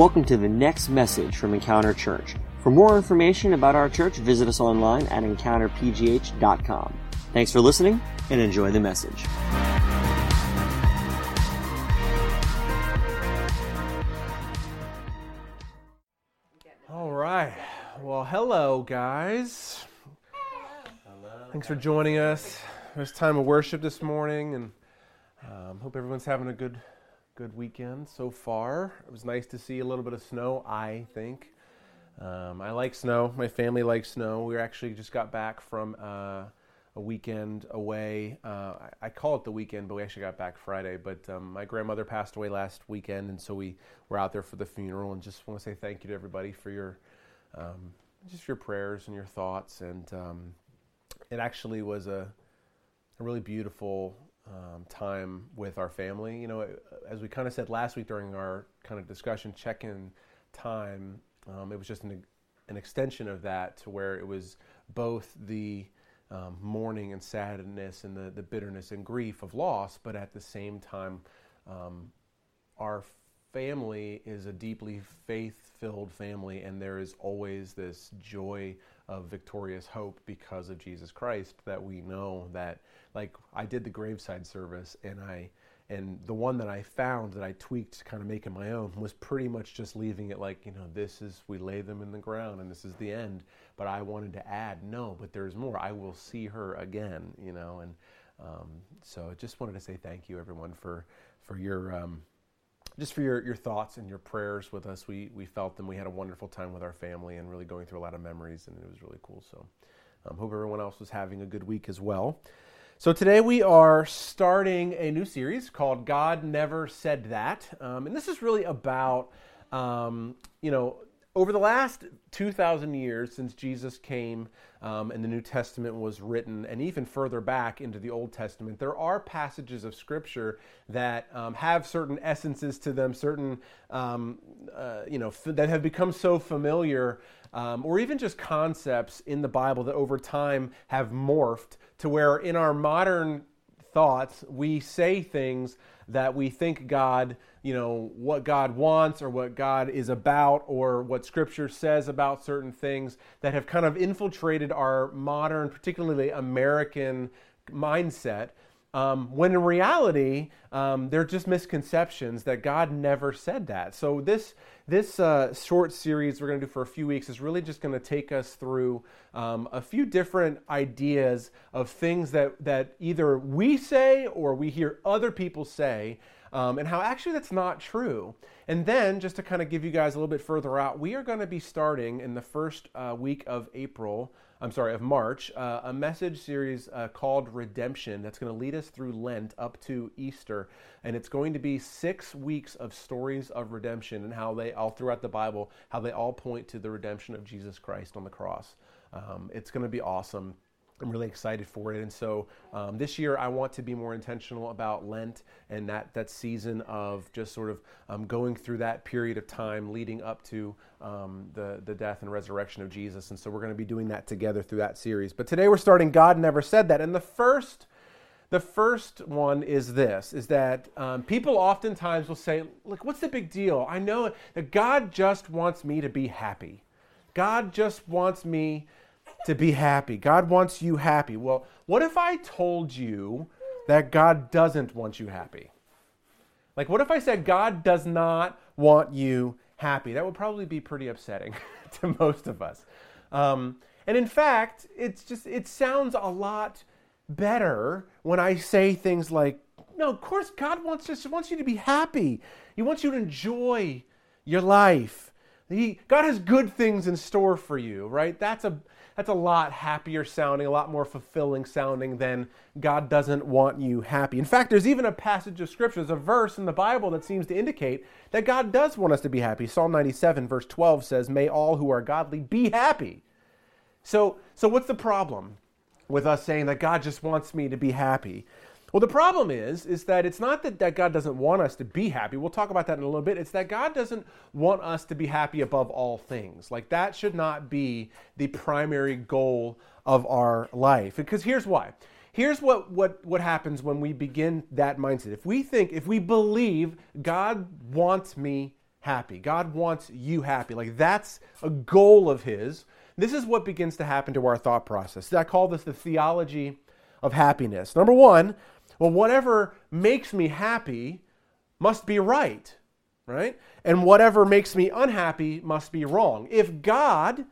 Welcome to the next message from Encounter Church. For more information about our church, visit us online at encounterpgh.com. Thanks for listening and enjoy the message. All right. Well, hello, guys. Thanks for joining us. It's time of worship this morning, and um, hope everyone's having a good, good weekend so far. It was nice to see a little bit of snow. I think um, I like snow. My family likes snow. We actually just got back from uh, a weekend away. Uh, I, I call it the weekend, but we actually got back Friday. But um, my grandmother passed away last weekend, and so we were out there for the funeral. And just want to say thank you to everybody for your um, just your prayers and your thoughts. And um, it actually was a, a really beautiful um, time with our family. You know, as we kind of said last week during our kind of discussion check-in time, um, it was just an, an extension of that to where it was both the um, mourning and sadness and the, the bitterness and grief of loss, but at the same time, um, our family is a deeply faith filled family, and there is always this joy of victorious hope because of Jesus Christ that we know that, like, I did the graveside service, and I and the one that I found that I tweaked kind of make it my own was pretty much just leaving it like, you know, this is, we lay them in the ground and this is the end. But I wanted to add, no, but there's more. I will see her again, you know. And um, so I just wanted to say thank you, everyone, for, for your. Um, just for your, your thoughts and your prayers with us. We, we felt them. We had a wonderful time with our family and really going through a lot of memories, and it was really cool. So, um, hope everyone else was having a good week as well. So, today we are starting a new series called God Never Said That. Um, and this is really about, um, you know, over the last 2,000 years since Jesus came um, and the New Testament was written, and even further back into the Old Testament, there are passages of Scripture that um, have certain essences to them, certain, um, uh, you know, f- that have become so familiar, um, or even just concepts in the Bible that over time have morphed to where in our modern thoughts we say things that we think God, you know, what God wants or what God is about or what Scripture says about certain things that have kind of infiltrated our modern, particularly American mindset. Um, when in reality, um, they're just misconceptions that God never said that. So this this uh, short series we're going to do for a few weeks is really just going to take us through um, a few different ideas of things that that either we say or we hear other people say um, and how actually that's not true. And then, just to kind of give you guys a little bit further out, we are going to be starting in the first uh, week of April, I'm sorry, of March, uh, a message series uh, called Redemption that's going to lead us through Lent up to Easter. And it's going to be six weeks of stories of redemption and how they, all throughout the Bible, how they all point to the redemption of Jesus Christ on the cross. Um, it's going to be awesome. I'm really excited for it. And so um, this year, I want to be more intentional about Lent and that, that season of just sort of um, going through that period of time leading up to um, the, the death and resurrection of Jesus. And so we're going to be doing that together through that series. But today we're starting God Never Said That. And the first. The first one is this: is that um, people oftentimes will say, "Look, what's the big deal? I know that God just wants me to be happy. God just wants me to be happy. God wants you happy. Well, what if I told you that God doesn't want you happy? Like, what if I said God does not want you happy? That would probably be pretty upsetting to most of us. Um, and in fact, it's just, it sounds a lot better when I say things like, no, of course, God wants, just wants you to be happy. He wants you to enjoy your life. He, God has good things in store for you, right? That's a, that's a lot happier sounding, a lot more fulfilling sounding than God doesn't want you happy. In fact, there's even a passage of scripture, there's a verse in the Bible that seems to indicate that God does want us to be happy. Psalm 97, verse 12 says, May all who are godly be happy. So, so what's the problem with us saying that God just wants me to be happy? Well, the problem is, is that it's not that, that God doesn't want us to be happy. We'll talk about that in a little bit. It's that God doesn't want us to be happy above all things. Like that should not be the primary goal of our life. Because here's why. Here's what, what, what happens when we begin that mindset. If we think, if we believe God wants me happy. God wants you happy. Like that's a goal of His. This is what begins to happen to our thought process. I call this the theology of happiness. Number one, well, whatever makes me happy must be right, right? And whatever makes me unhappy must be wrong. If God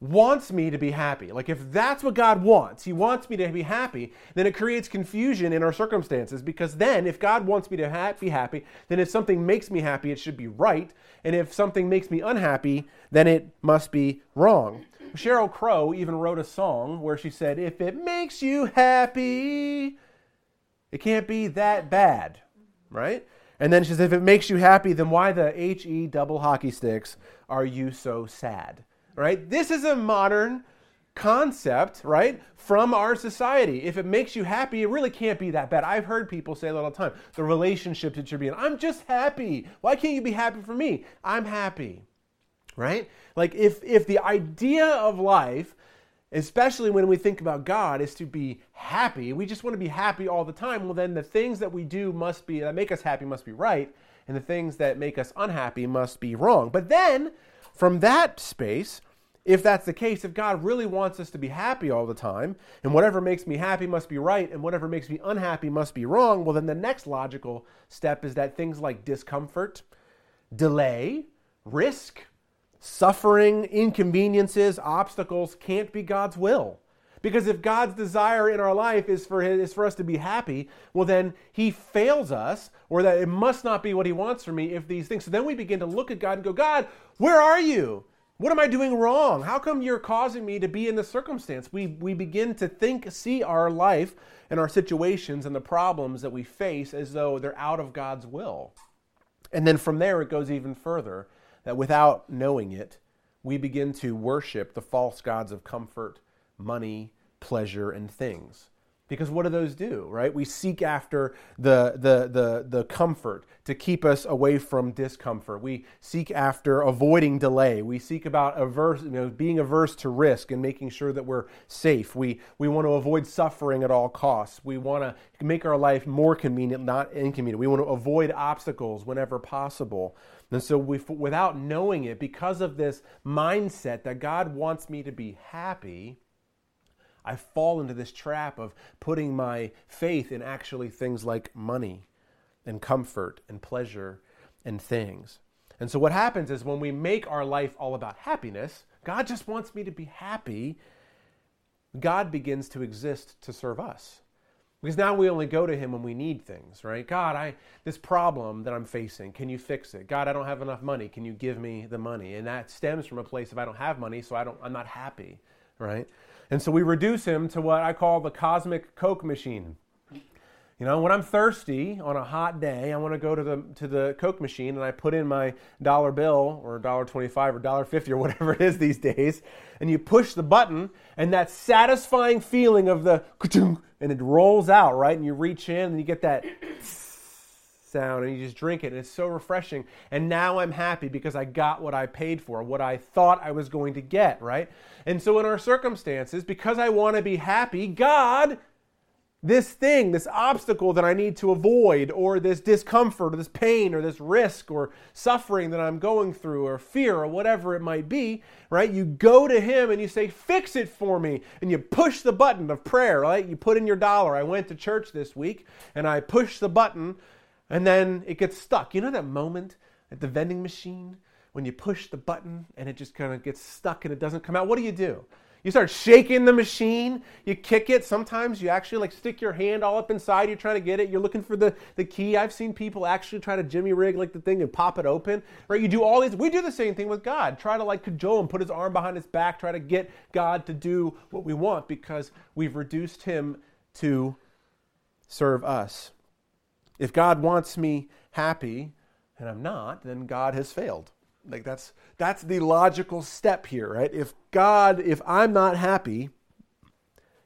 wants me to be happy. Like, if that's what God wants, He wants me to be happy, then it creates confusion in our circumstances because then, if God wants me to ha- be happy, then if something makes me happy, it should be right. And if something makes me unhappy, then it must be wrong. Sheryl Crow even wrote a song where she said, If it makes you happy, it can't be that bad, right? And then she says, If it makes you happy, then why the H E double hockey sticks are you so sad? right? This is a modern concept, right, from our society. If it makes you happy, it really can't be that bad. I've heard people say that all the time. The relationship that you're being, I'm just happy. Why can't you be happy for me? I'm happy. Right? Like if if the idea of life, especially when we think about God, is to be happy, we just want to be happy all the time, well then the things that we do must be that make us happy must be right, and the things that make us unhappy must be wrong. But then from that space, if that's the case, if God really wants us to be happy all the time, and whatever makes me happy must be right, and whatever makes me unhappy must be wrong, well, then the next logical step is that things like discomfort, delay, risk, suffering, inconveniences, obstacles can't be God's will. Because if God's desire in our life is for, his, is for us to be happy, well, then He fails us, or that it must not be what He wants for me if these things. So then we begin to look at God and go, God, where are you? What am I doing wrong? How come you're causing me to be in this circumstance? We, we begin to think, see our life and our situations and the problems that we face as though they're out of God's will. And then from there, it goes even further that without knowing it, we begin to worship the false gods of comfort, money, pleasure, and things. Because what do those do, right? We seek after the, the, the, the comfort to keep us away from discomfort. We seek after avoiding delay. We seek about averse, you know, being averse to risk and making sure that we're safe. We, we want to avoid suffering at all costs. We want to make our life more convenient, not inconvenient. We want to avoid obstacles whenever possible. And so, we, without knowing it, because of this mindset that God wants me to be happy, I fall into this trap of putting my faith in actually things like money and comfort and pleasure and things. And so what happens is when we make our life all about happiness, God just wants me to be happy, God begins to exist to serve us. Because now we only go to him when we need things, right? God, I this problem that I'm facing, can you fix it? God, I don't have enough money. Can you give me the money? And that stems from a place of I don't have money, so I don't I'm not happy, right? And so we reduce him to what I call the cosmic Coke machine. You know, when I'm thirsty on a hot day, I want to go to the to the Coke machine and I put in my dollar bill or dollar twenty-five or dollar fifty or whatever it is these days, and you push the button, and that satisfying feeling of the and it rolls out right, and you reach in and you get that sound and you just drink it and it's so refreshing and now i'm happy because i got what i paid for what i thought i was going to get right and so in our circumstances because i want to be happy god this thing, this obstacle that I need to avoid, or this discomfort, or this pain, or this risk, or suffering that I'm going through, or fear, or whatever it might be, right? You go to Him and you say, Fix it for me. And you push the button of prayer, right? You put in your dollar. I went to church this week and I pushed the button and then it gets stuck. You know that moment at the vending machine when you push the button and it just kind of gets stuck and it doesn't come out? What do you do? You start shaking the machine, you kick it. Sometimes you actually like stick your hand all up inside, you're trying to get it, you're looking for the, the key. I've seen people actually try to jimmy rig like the thing and pop it open. Right? You do all these. We do the same thing with God. Try to like cajole him, put his arm behind his back, try to get God to do what we want because we've reduced him to serve us. If God wants me happy and I'm not, then God has failed. Like that's that's the logical step here, right? If God, if I'm not happy,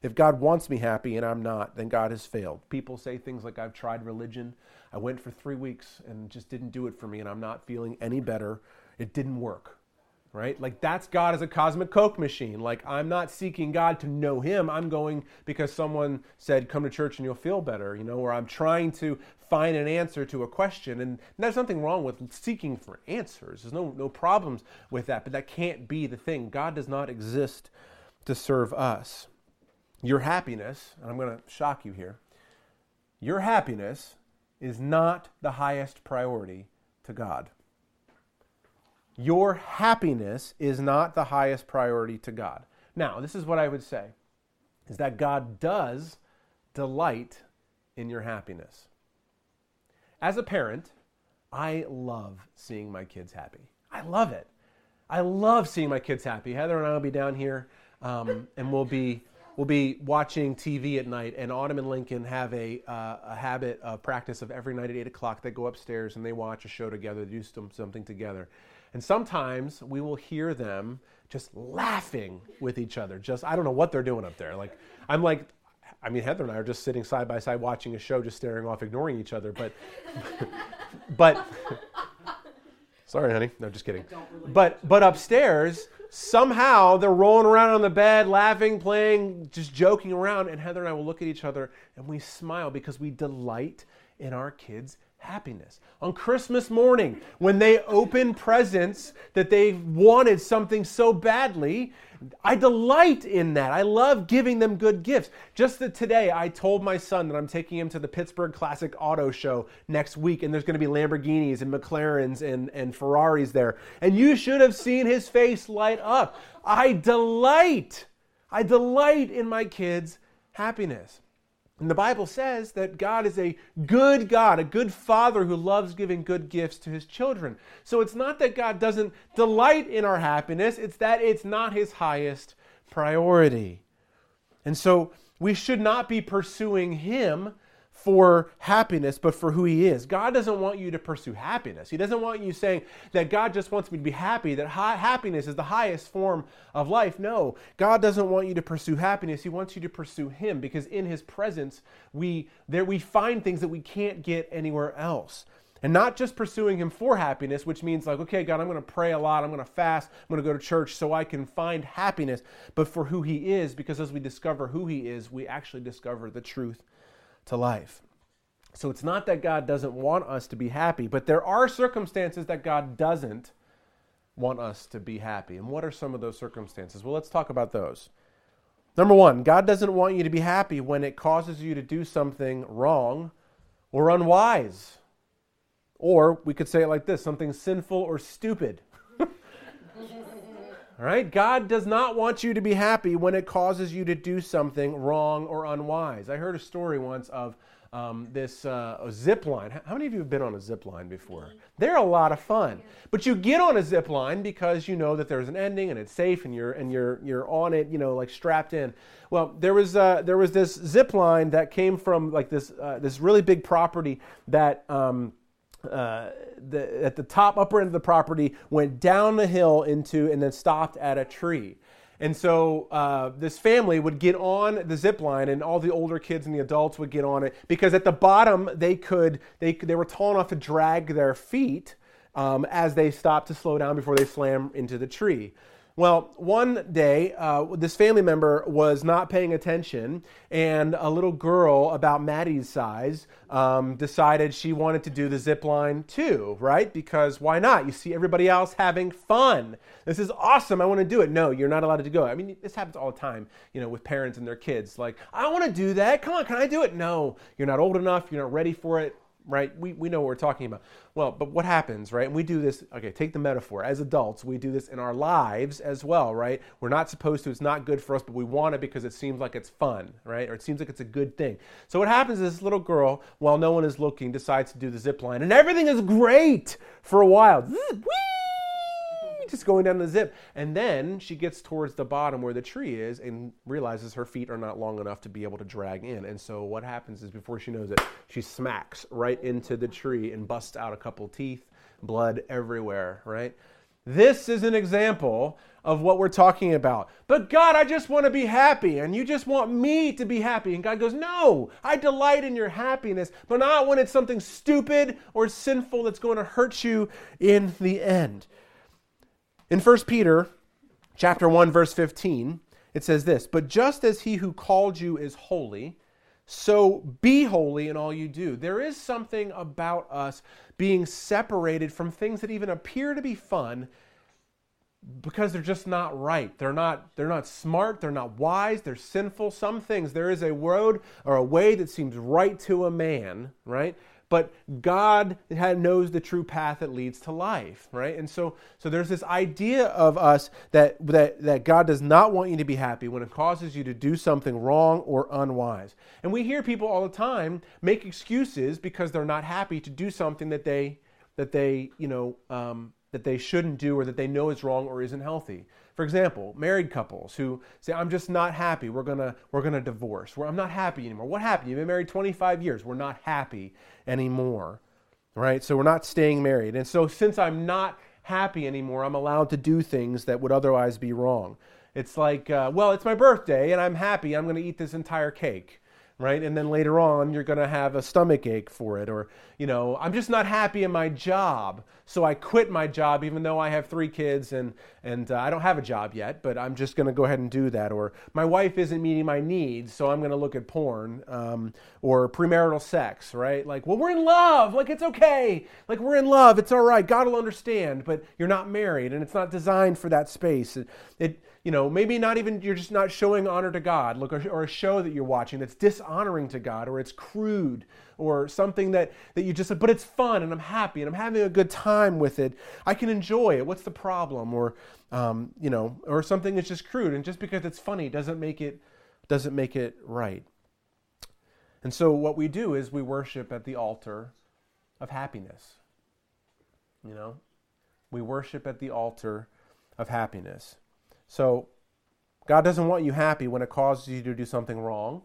if God wants me happy and I'm not, then God has failed. People say things like I've tried religion. I went for 3 weeks and just didn't do it for me and I'm not feeling any better. It didn't work. Right? Like that's God as a cosmic Coke machine. Like I'm not seeking God to know Him. I'm going because someone said, come to church and you'll feel better, you know, or I'm trying to find an answer to a question. And there's nothing wrong with seeking for answers. There's no, no problems with that, but that can't be the thing. God does not exist to serve us. Your happiness, and I'm going to shock you here, your happiness is not the highest priority to God. Your happiness is not the highest priority to God. Now, this is what I would say is that God does delight in your happiness. As a parent, I love seeing my kids happy. I love it. I love seeing my kids happy. Heather and I will be down here, um, and we'll be we'll be watching TV at night. And Autumn and Lincoln have a uh, a habit of practice of every night at eight o'clock they go upstairs and they watch a show together, they do some, something together. And sometimes we will hear them just laughing with each other. Just I don't know what they're doing up there. Like I'm like I mean Heather and I are just sitting side by side watching a show just staring off ignoring each other, but but Sorry, honey. No, just kidding. But but upstairs, somehow they're rolling around on the bed, laughing, playing, just joking around, and Heather and I will look at each other and we smile because we delight in our kids' happiness. On Christmas morning, when they open presents that they wanted something so badly, I delight in that. I love giving them good gifts. Just that today, I told my son that I'm taking him to the Pittsburgh Classic Auto Show next week, and there's going to be Lamborghinis and McLarens and, and Ferraris there. And you should have seen his face light up. I delight. I delight in my kids' happiness. And the Bible says that God is a good God, a good father who loves giving good gifts to his children. So it's not that God doesn't delight in our happiness, it's that it's not his highest priority. And so we should not be pursuing him for happiness, but for who He is. God doesn't want you to pursue happiness. He doesn't want you saying that God just wants me to be happy, that happiness is the highest form of life. No, God doesn't want you to pursue happiness. He wants you to pursue Him because in His presence, we, there, we find things that we can't get anywhere else. And not just pursuing Him for happiness, which means like, okay, God, I'm going to pray a lot, I'm going to fast, I'm going to go to church so I can find happiness, but for who He is, because as we discover who He is, we actually discover the truth to life. So it's not that God doesn't want us to be happy, but there are circumstances that God doesn't want us to be happy. And what are some of those circumstances? Well, let's talk about those. Number one, God doesn't want you to be happy when it causes you to do something wrong or unwise. Or we could say it like this something sinful or stupid. All right? God does not want you to be happy when it causes you to do something wrong or unwise. I heard a story once of um, this uh, zip line. How many of you have been on a zip line before? They're a lot of fun. But you get on a zip line because you know that there's an ending and it's safe and you're and you're you're on it, you know, like strapped in. Well, there was uh, there was this zip line that came from like this uh, this really big property that. Um, uh, the, at the top upper end of the property went down the hill into and then stopped at a tree and so uh, this family would get on the zip line, and all the older kids and the adults would get on it because at the bottom they could they they were tall enough to drag their feet um, as they stopped to slow down before they slam into the tree. Well, one day, uh, this family member was not paying attention, and a little girl about Maddie's size um, decided she wanted to do the zip line too, right? Because why not? You see everybody else having fun. This is awesome. I want to do it. No, you're not allowed to go. I mean, this happens all the time, you know, with parents and their kids. Like, I want to do that. Come on, can I do it? No, you're not old enough. You're not ready for it right? We, we know what we're talking about. Well, but what happens, right? And we do this, okay, take the metaphor. As adults, we do this in our lives as well, right? We're not supposed to, it's not good for us, but we want it because it seems like it's fun, right? Or it seems like it's a good thing. So what happens is this little girl, while no one is looking, decides to do the zip line, and everything is great for a while. Whee! Just going down the zip. And then she gets towards the bottom where the tree is and realizes her feet are not long enough to be able to drag in. And so what happens is before she knows it, she smacks right into the tree and busts out a couple teeth, blood everywhere, right? This is an example of what we're talking about. But God, I just want to be happy, and you just want me to be happy. And God goes, No, I delight in your happiness, but not when it's something stupid or sinful that's going to hurt you in the end. In 1 Peter chapter 1 verse 15, it says this, "But just as he who called you is holy, so be holy in all you do." There is something about us being separated from things that even appear to be fun because they're just not right. They're not they're not smart, they're not wise, they're sinful. Some things there is a road or a way that seems right to a man, right? But God knows the true path that leads to life, right? And so so there's this idea of us that that that God does not want you to be happy when it causes you to do something wrong or unwise. And we hear people all the time make excuses because they're not happy to do something that they that they, you know, um, that they shouldn't do or that they know is wrong or isn't healthy. For example, married couples who say, "I'm just not happy. We're gonna we're gonna divorce. I'm not happy anymore." What happened? You've been married 25 years. We're not happy anymore, right? So we're not staying married. And so since I'm not happy anymore, I'm allowed to do things that would otherwise be wrong. It's like, uh, well, it's my birthday and I'm happy. I'm to eat this entire cake right? And then later on, you're going to have a stomach ache for it. Or, you know, I'm just not happy in my job, so I quit my job even though I have three kids and, and uh, I don't have a job yet, but I'm just going to go ahead and do that. Or my wife isn't meeting my needs, so I'm going to look at porn. Um, or premarital sex, right? Like, well, we're in love. Like, it's okay. Like, we're in love. It's all right. God will understand, but you're not married and it's not designed for that space. It, it you know, maybe not even, you're just not showing honor to God, look, or, a show that you're watching that's dishonoring to God, or it's crude, or something that, that you just, but it's fun and I'm happy and I'm having a good time with it. I can enjoy it. What's the problem? Or, um, you know, or something that's just crude. And just because it's funny doesn't make it, doesn't make it right. And so what we do is we worship at the altar of happiness. You know, we worship at the altar of happiness. So, God doesn't want you happy when it causes you to do something wrong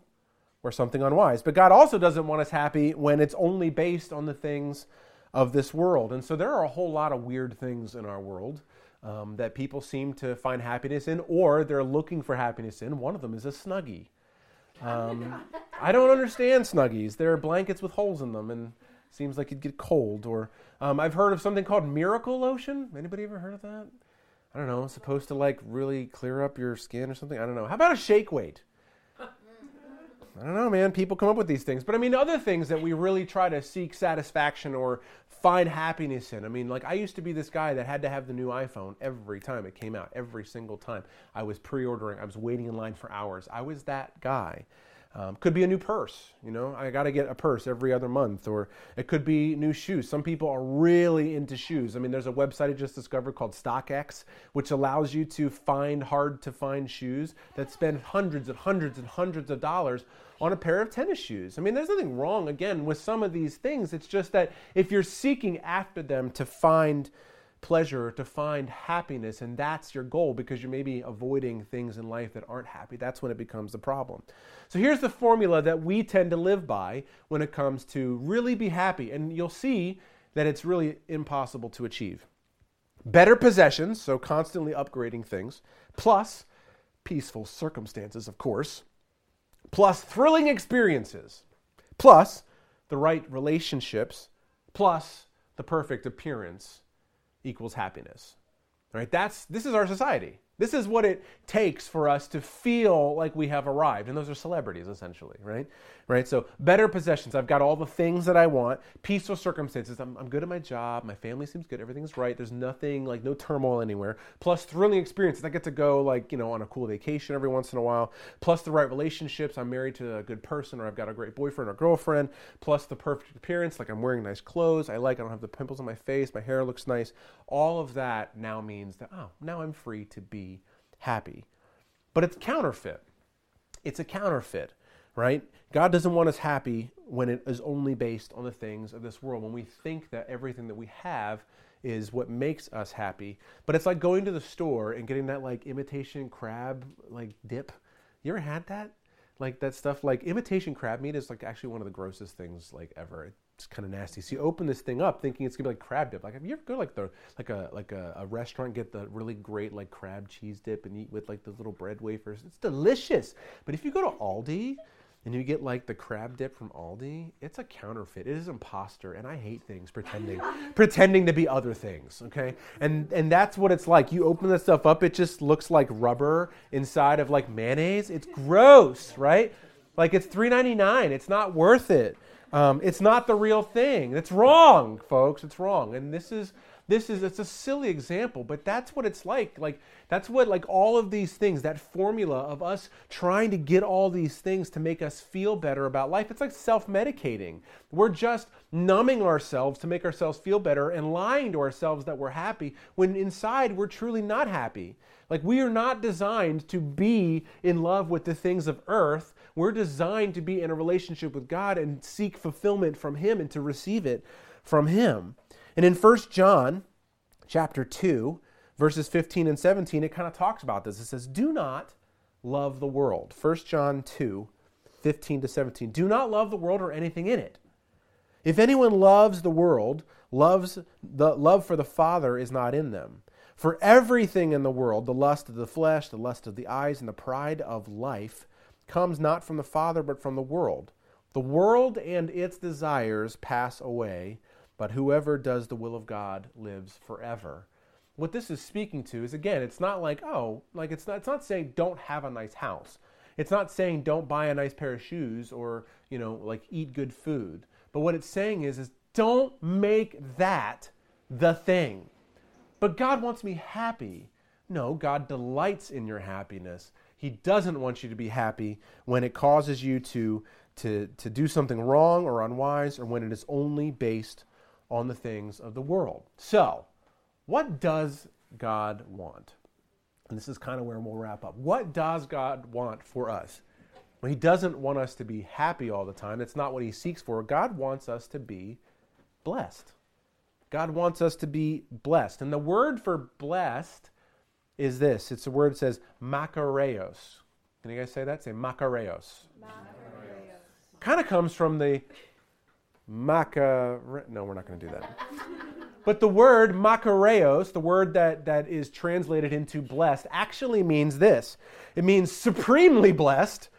or something unwise. But God also doesn't want us happy when it's only based on the things of this world. And so there are a whole lot of weird things in our world um, that people seem to find happiness in, or they're looking for happiness in. One of them is a snuggie. Um, I don't understand snuggies. They're blankets with holes in them, and seems like you'd get cold. Or um, I've heard of something called miracle lotion. Anybody ever heard of that? I don't know, supposed to like really clear up your skin or something. I don't know. How about a shake weight? I don't know, man. People come up with these things. But I mean, other things that we really try to seek satisfaction or find happiness in. I mean, like I used to be this guy that had to have the new iPhone every time it came out, every single time. I was pre ordering, I was waiting in line for hours. I was that guy. Um, could be a new purse, you know, I got to get a purse every other month, or it could be new shoes. Some people are really into shoes. I mean, there's a website I just discovered called StockX, which allows you to find hard to find shoes that spend hundreds and hundreds and hundreds of dollars on a pair of tennis shoes. I mean, there's nothing wrong, again, with some of these things. It's just that if you're seeking after them to find pleasure, to find happiness, and that's your goal because you're maybe avoiding things in life that aren't happy. That's when it becomes the problem. So here's the formula that we tend to live by when it comes to really be happy, and you'll see that it's really impossible to achieve. Better possessions, so constantly upgrading things, plus peaceful circumstances, of course, plus thrilling experiences, plus the right relationships, plus the perfect appearance equals happiness. Right? That's this is our society. This is what it takes for us to feel like we have arrived. And those are celebrities, essentially, right? Right? So, better possessions. I've got all the things that I want. Peaceful circumstances. I'm, I'm good at my job. My family seems good. Everything's right. There's nothing, like, no turmoil anywhere. Plus, thrilling experiences. I get to go, like, you know, on a cool vacation every once in a while. Plus, the right relationships. I'm married to a good person, or I've got a great boyfriend or girlfriend. Plus, the perfect appearance. Like, I'm wearing nice clothes. I like, I don't have the pimples on my face. My hair looks nice. All of that now means that, oh, now I'm free to be happy. But it's counterfeit. It's a counterfeit, right? God doesn't want us happy when it is only based on the things of this world. When we think that everything that we have is what makes us happy. But it's like going to the store and getting that like imitation crab like dip. You ever had that? Like that stuff like imitation crab meat is like actually one of the grossest things like ever it's kind of nasty. So you open this thing up thinking it's gonna be like crab dip. Like have you ever go to like the like a like a, a restaurant get the really great like crab cheese dip and eat with like the little bread wafers? It's delicious. But if you go to Aldi and you get like the crab dip from Aldi, it's a counterfeit. It is imposter, and I hate things pretending, pretending to be other things. Okay, and and that's what it's like. You open this stuff up, it just looks like rubber inside of like mayonnaise. It's gross, right? Like it's three ninety nine. It's not worth it. Um, it's not the real thing. It's wrong, folks. It's wrong, and this is this is it's a silly example but that's what it's like like that's what like all of these things that formula of us trying to get all these things to make us feel better about life it's like self-medicating. We're just numbing ourselves to make ourselves feel better and lying to ourselves that we're happy when inside we're truly not happy. Like we are not designed to be in love with the things of earth. We're designed to be in a relationship with god and seek fulfillment from him and to receive it from him and in 1 John chapter 2, verses 15 and 17, it kind of talks about this. It says, Do not love the world. 1 John 2, 15 to 17. Do not love the world or anything in it. If anyone loves the world, loves the love for the Father is not in them. For everything in the world, the lust of the flesh, the lust of the eyes, and the pride of life, comes not from the Father, but from the world. The world and its desires pass away but whoever does the will of God lives forever. What this is speaking to is again, it's not like, oh, like it's not it's not saying don't have a nice house. It's not saying don't buy a nice pair of shoes or, you know, like eat good food. But what it's saying is is don't make that the thing. But God wants me happy. No, God delights in your happiness. He doesn't want you to be happy when it causes you to, to, to do something wrong or unwise or when it is only based on the things of the world. So, what does God want? And this is kind of where we'll wrap up. What does God want for us? Well, He doesn't want us to be happy all the time. It's not what He seeks for. God wants us to be blessed. God wants us to be blessed. And the word for blessed is this it's a word that says makarios. Can you guys say that? Say makarios. Makarios. Kind of comes from the Maca. No, we're not going to do that. But the word makarios, the word that, that is translated into blessed, actually means this it means supremely blessed,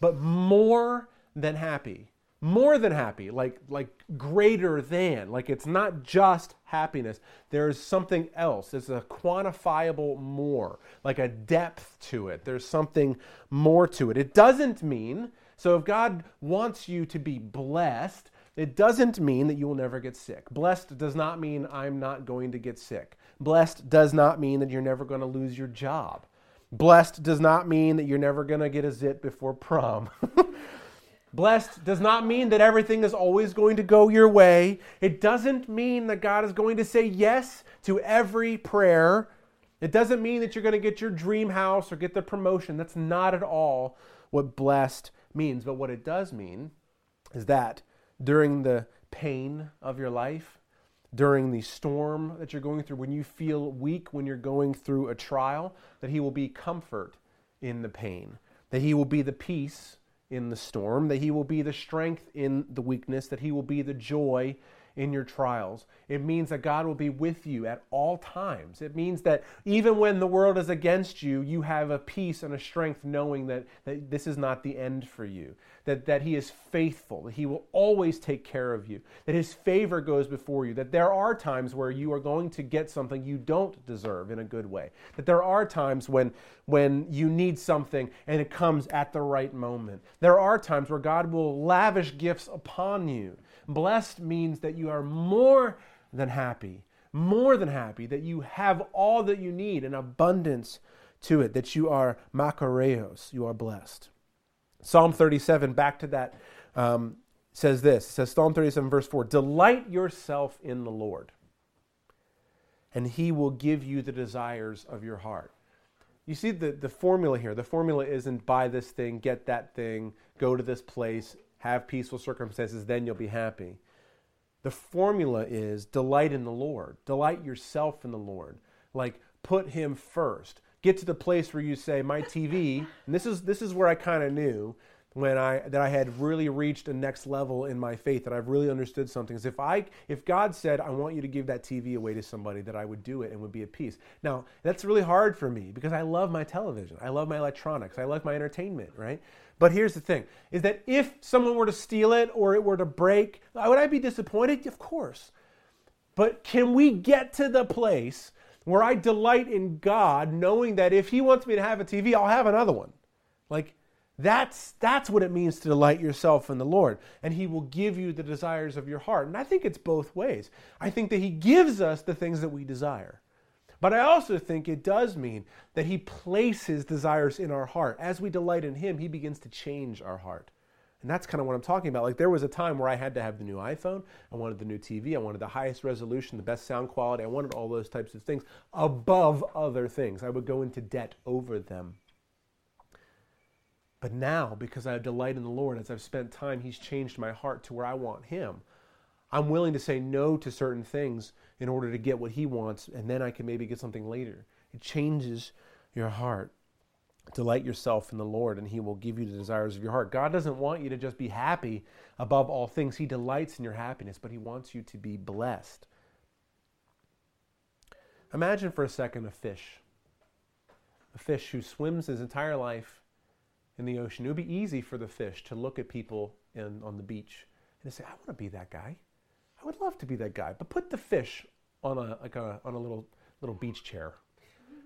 but more than happy. More than happy, like, like greater than. Like it's not just happiness. There's something else. There's a quantifiable more, like a depth to it. There's something more to it. It doesn't mean, so if God wants you to be blessed, it doesn't mean that you will never get sick. Blessed does not mean I'm not going to get sick. Blessed does not mean that you're never going to lose your job. Blessed does not mean that you're never going to get a zit before prom. Blessed does not mean that everything is always going to go your way. It doesn't mean that God is going to say yes to every prayer. It doesn't mean that you're going to get your dream house or get the promotion. That's not at all what blessed means. But what it does mean is that during the pain of your life, during the storm that you're going through, when you feel weak, when you're going through a trial, that He will be comfort in the pain, that He will be the peace in the storm, that He will be the strength in the weakness, that He will be the joy in your trials. It means that God will be with you at all times. It means that even when the world is against you, you have a peace and a strength knowing that, that this is not the end for you, that, that He is faithful, that He will always take care of you, that His favor goes before you, that there are times where you are going to get something you don't deserve in a good way, that there are times when, when you need something and it comes at the right moment. There are times where God will lavish gifts upon you. Blessed means that you are more than happy, more than happy, that you have all that you need, an abundance to it, that you are makarios, you are blessed. Psalm 37, back to that, um, says this. It says, Psalm 37, verse 4 Delight yourself in the Lord, and he will give you the desires of your heart. You see the, the formula here. The formula isn't buy this thing, get that thing, go to this place, have peaceful circumstances, then you'll be happy. The formula is delight in the Lord. Delight yourself in the Lord. Like put him first. Get to the place where you say, My TV, and this is this is where I kind of knew when I that I had really reached a next level in my faith, that I've really understood something. Is if I if God said, I want you to give that TV away to somebody, that I would do it and would be at peace. Now, that's really hard for me because I love my television. I love my electronics. I love my entertainment, right? But here's the thing is that if someone were to steal it or it were to break, would I be disappointed? Of course. But can we get to the place where I delight in God, knowing that if He wants me to have a TV, I'll have another one? Like, that's, that's what it means to delight yourself in the Lord. And He will give you the desires of your heart. And I think it's both ways. I think that He gives us the things that we desire. But I also think it does mean that He places desires in our heart. As we delight in Him, He begins to change our heart. And that's kind of what I'm talking about. Like there was a time where I had to have the new iPhone, I wanted the new TV, I wanted the highest resolution, the best sound quality, I wanted all those types of things above other things. I would go into debt over them. But now, because I have delight in the Lord, as I've spent time, He's changed my heart to where I want Him. I'm willing to say no to certain things in order to get what He wants, and then I can maybe get something later. It changes your heart. Delight yourself in the Lord, and He will give you the desires of your heart. God doesn't want you to just be happy above all things. He delights in your happiness, but He wants you to be blessed. Imagine for a second a fish. A fish who swims his entire life in the ocean. It would be easy for the fish to look at people in, on the beach and to say, I want to be that guy. I would love to be that guy. But put the fish on a, like a, on a little, little beach chair.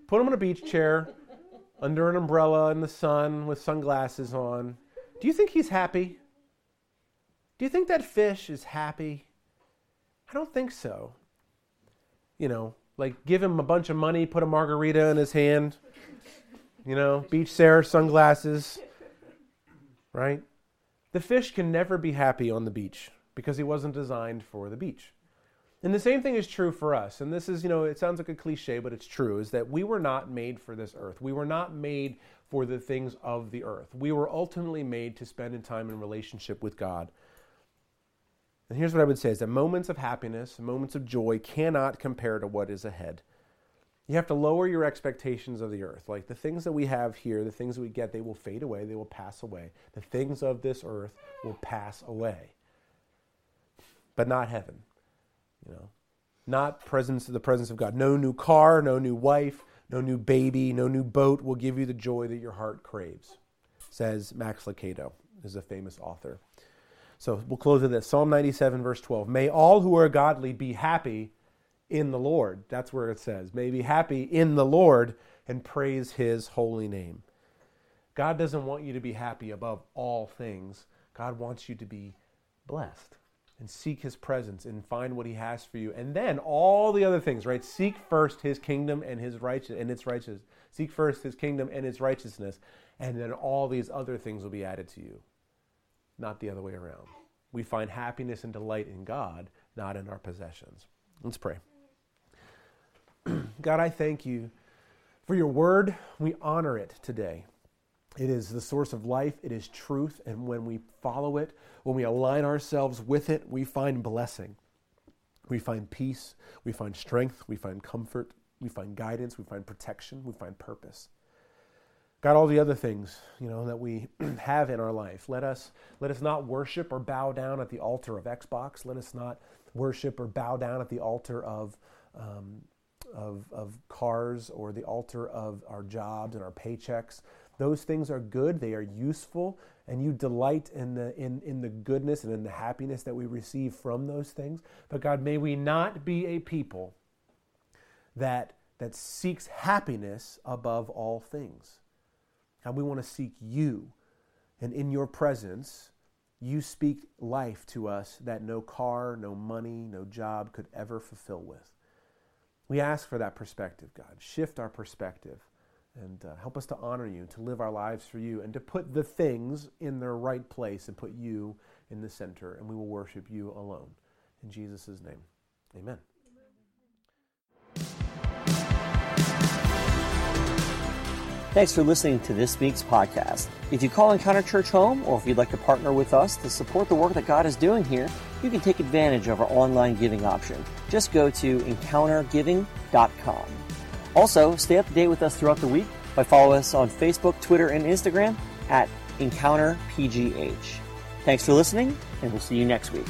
Put him on a beach chair under an umbrella in the sun with sunglasses on. Do you think he's happy? Do you think that fish is happy? I don't think so. You know, like give him a bunch of money, put a margarita in his hand, you know, beach chair, sunglasses, right? The fish can never be happy on the beach because he wasn't designed for the beach. And the same thing is true for us. And this is, you know, it sounds like a cliche, but it's true, is that we were not made for this earth. We were not made for the things of the earth. We were ultimately made to spend in time in relationship with God. And here's what I would say is that moments of happiness, moments of joy cannot compare to what is ahead. You have to lower your expectations of the earth. Like the things that we have here, the things that we get, they will fade away, they will pass away. The things of this earth will pass away. But not heaven. You know, not presence of the presence of God. No new car, no new wife, no new baby, no new boat will give you the joy that your heart craves, says Max Lucado, is a famous author. So we'll close with this. Psalm 97, verse 12. May all who are godly be happy in the Lord. That's where it says. May be happy in the Lord and praise his holy name. God doesn't want you to be happy above all things. God wants you to be blessed and seek his presence and find what he has for you. And then all the other things, right? Seek first his kingdom and his righteous and its righteousness. Seek first his kingdom and its righteousness, and then all these other things will be added to you. Not the other way around. We find happiness and delight in God, not in our possessions. Let's pray. God, I thank you for your word. We honor it today. It is the source of life, it is truth, and when we follow it, when we align ourselves with it, we find blessing. We find peace, we find strength, we find comfort, we find guidance, we find protection, we find purpose. God, all the other things, you know, that we have in our life. Let us let us not worship or bow down at the altar of Xbox. Let us not worship or bow down at the altar of um, of, of cars or the altar of our jobs and our paychecks. Those things are good, they are useful, and you delight in the, in, in the goodness and in the happiness that we receive from those things. But God, may we not be a people that, that seeks happiness above all things. And we want to seek you. And in your presence, you speak life to us that no car, no money, no job could ever fulfill with. We ask for that perspective, God. Shift our perspective and uh, help us to honor you, to live our lives for you, and to put the things in their right place and put you in the center, and we will worship you alone. In Jesus' name, amen. Thanks for listening to this week's podcast. If you call Encounter Church home, or if you'd like to partner with us to support the work that God is doing here, you can take advantage of our online giving option. Just go to encountergiving.com. Also, stay up to date with us throughout the week by following us on Facebook, Twitter, and Instagram at EncounterPGH. Thanks for listening, and we'll see you next week.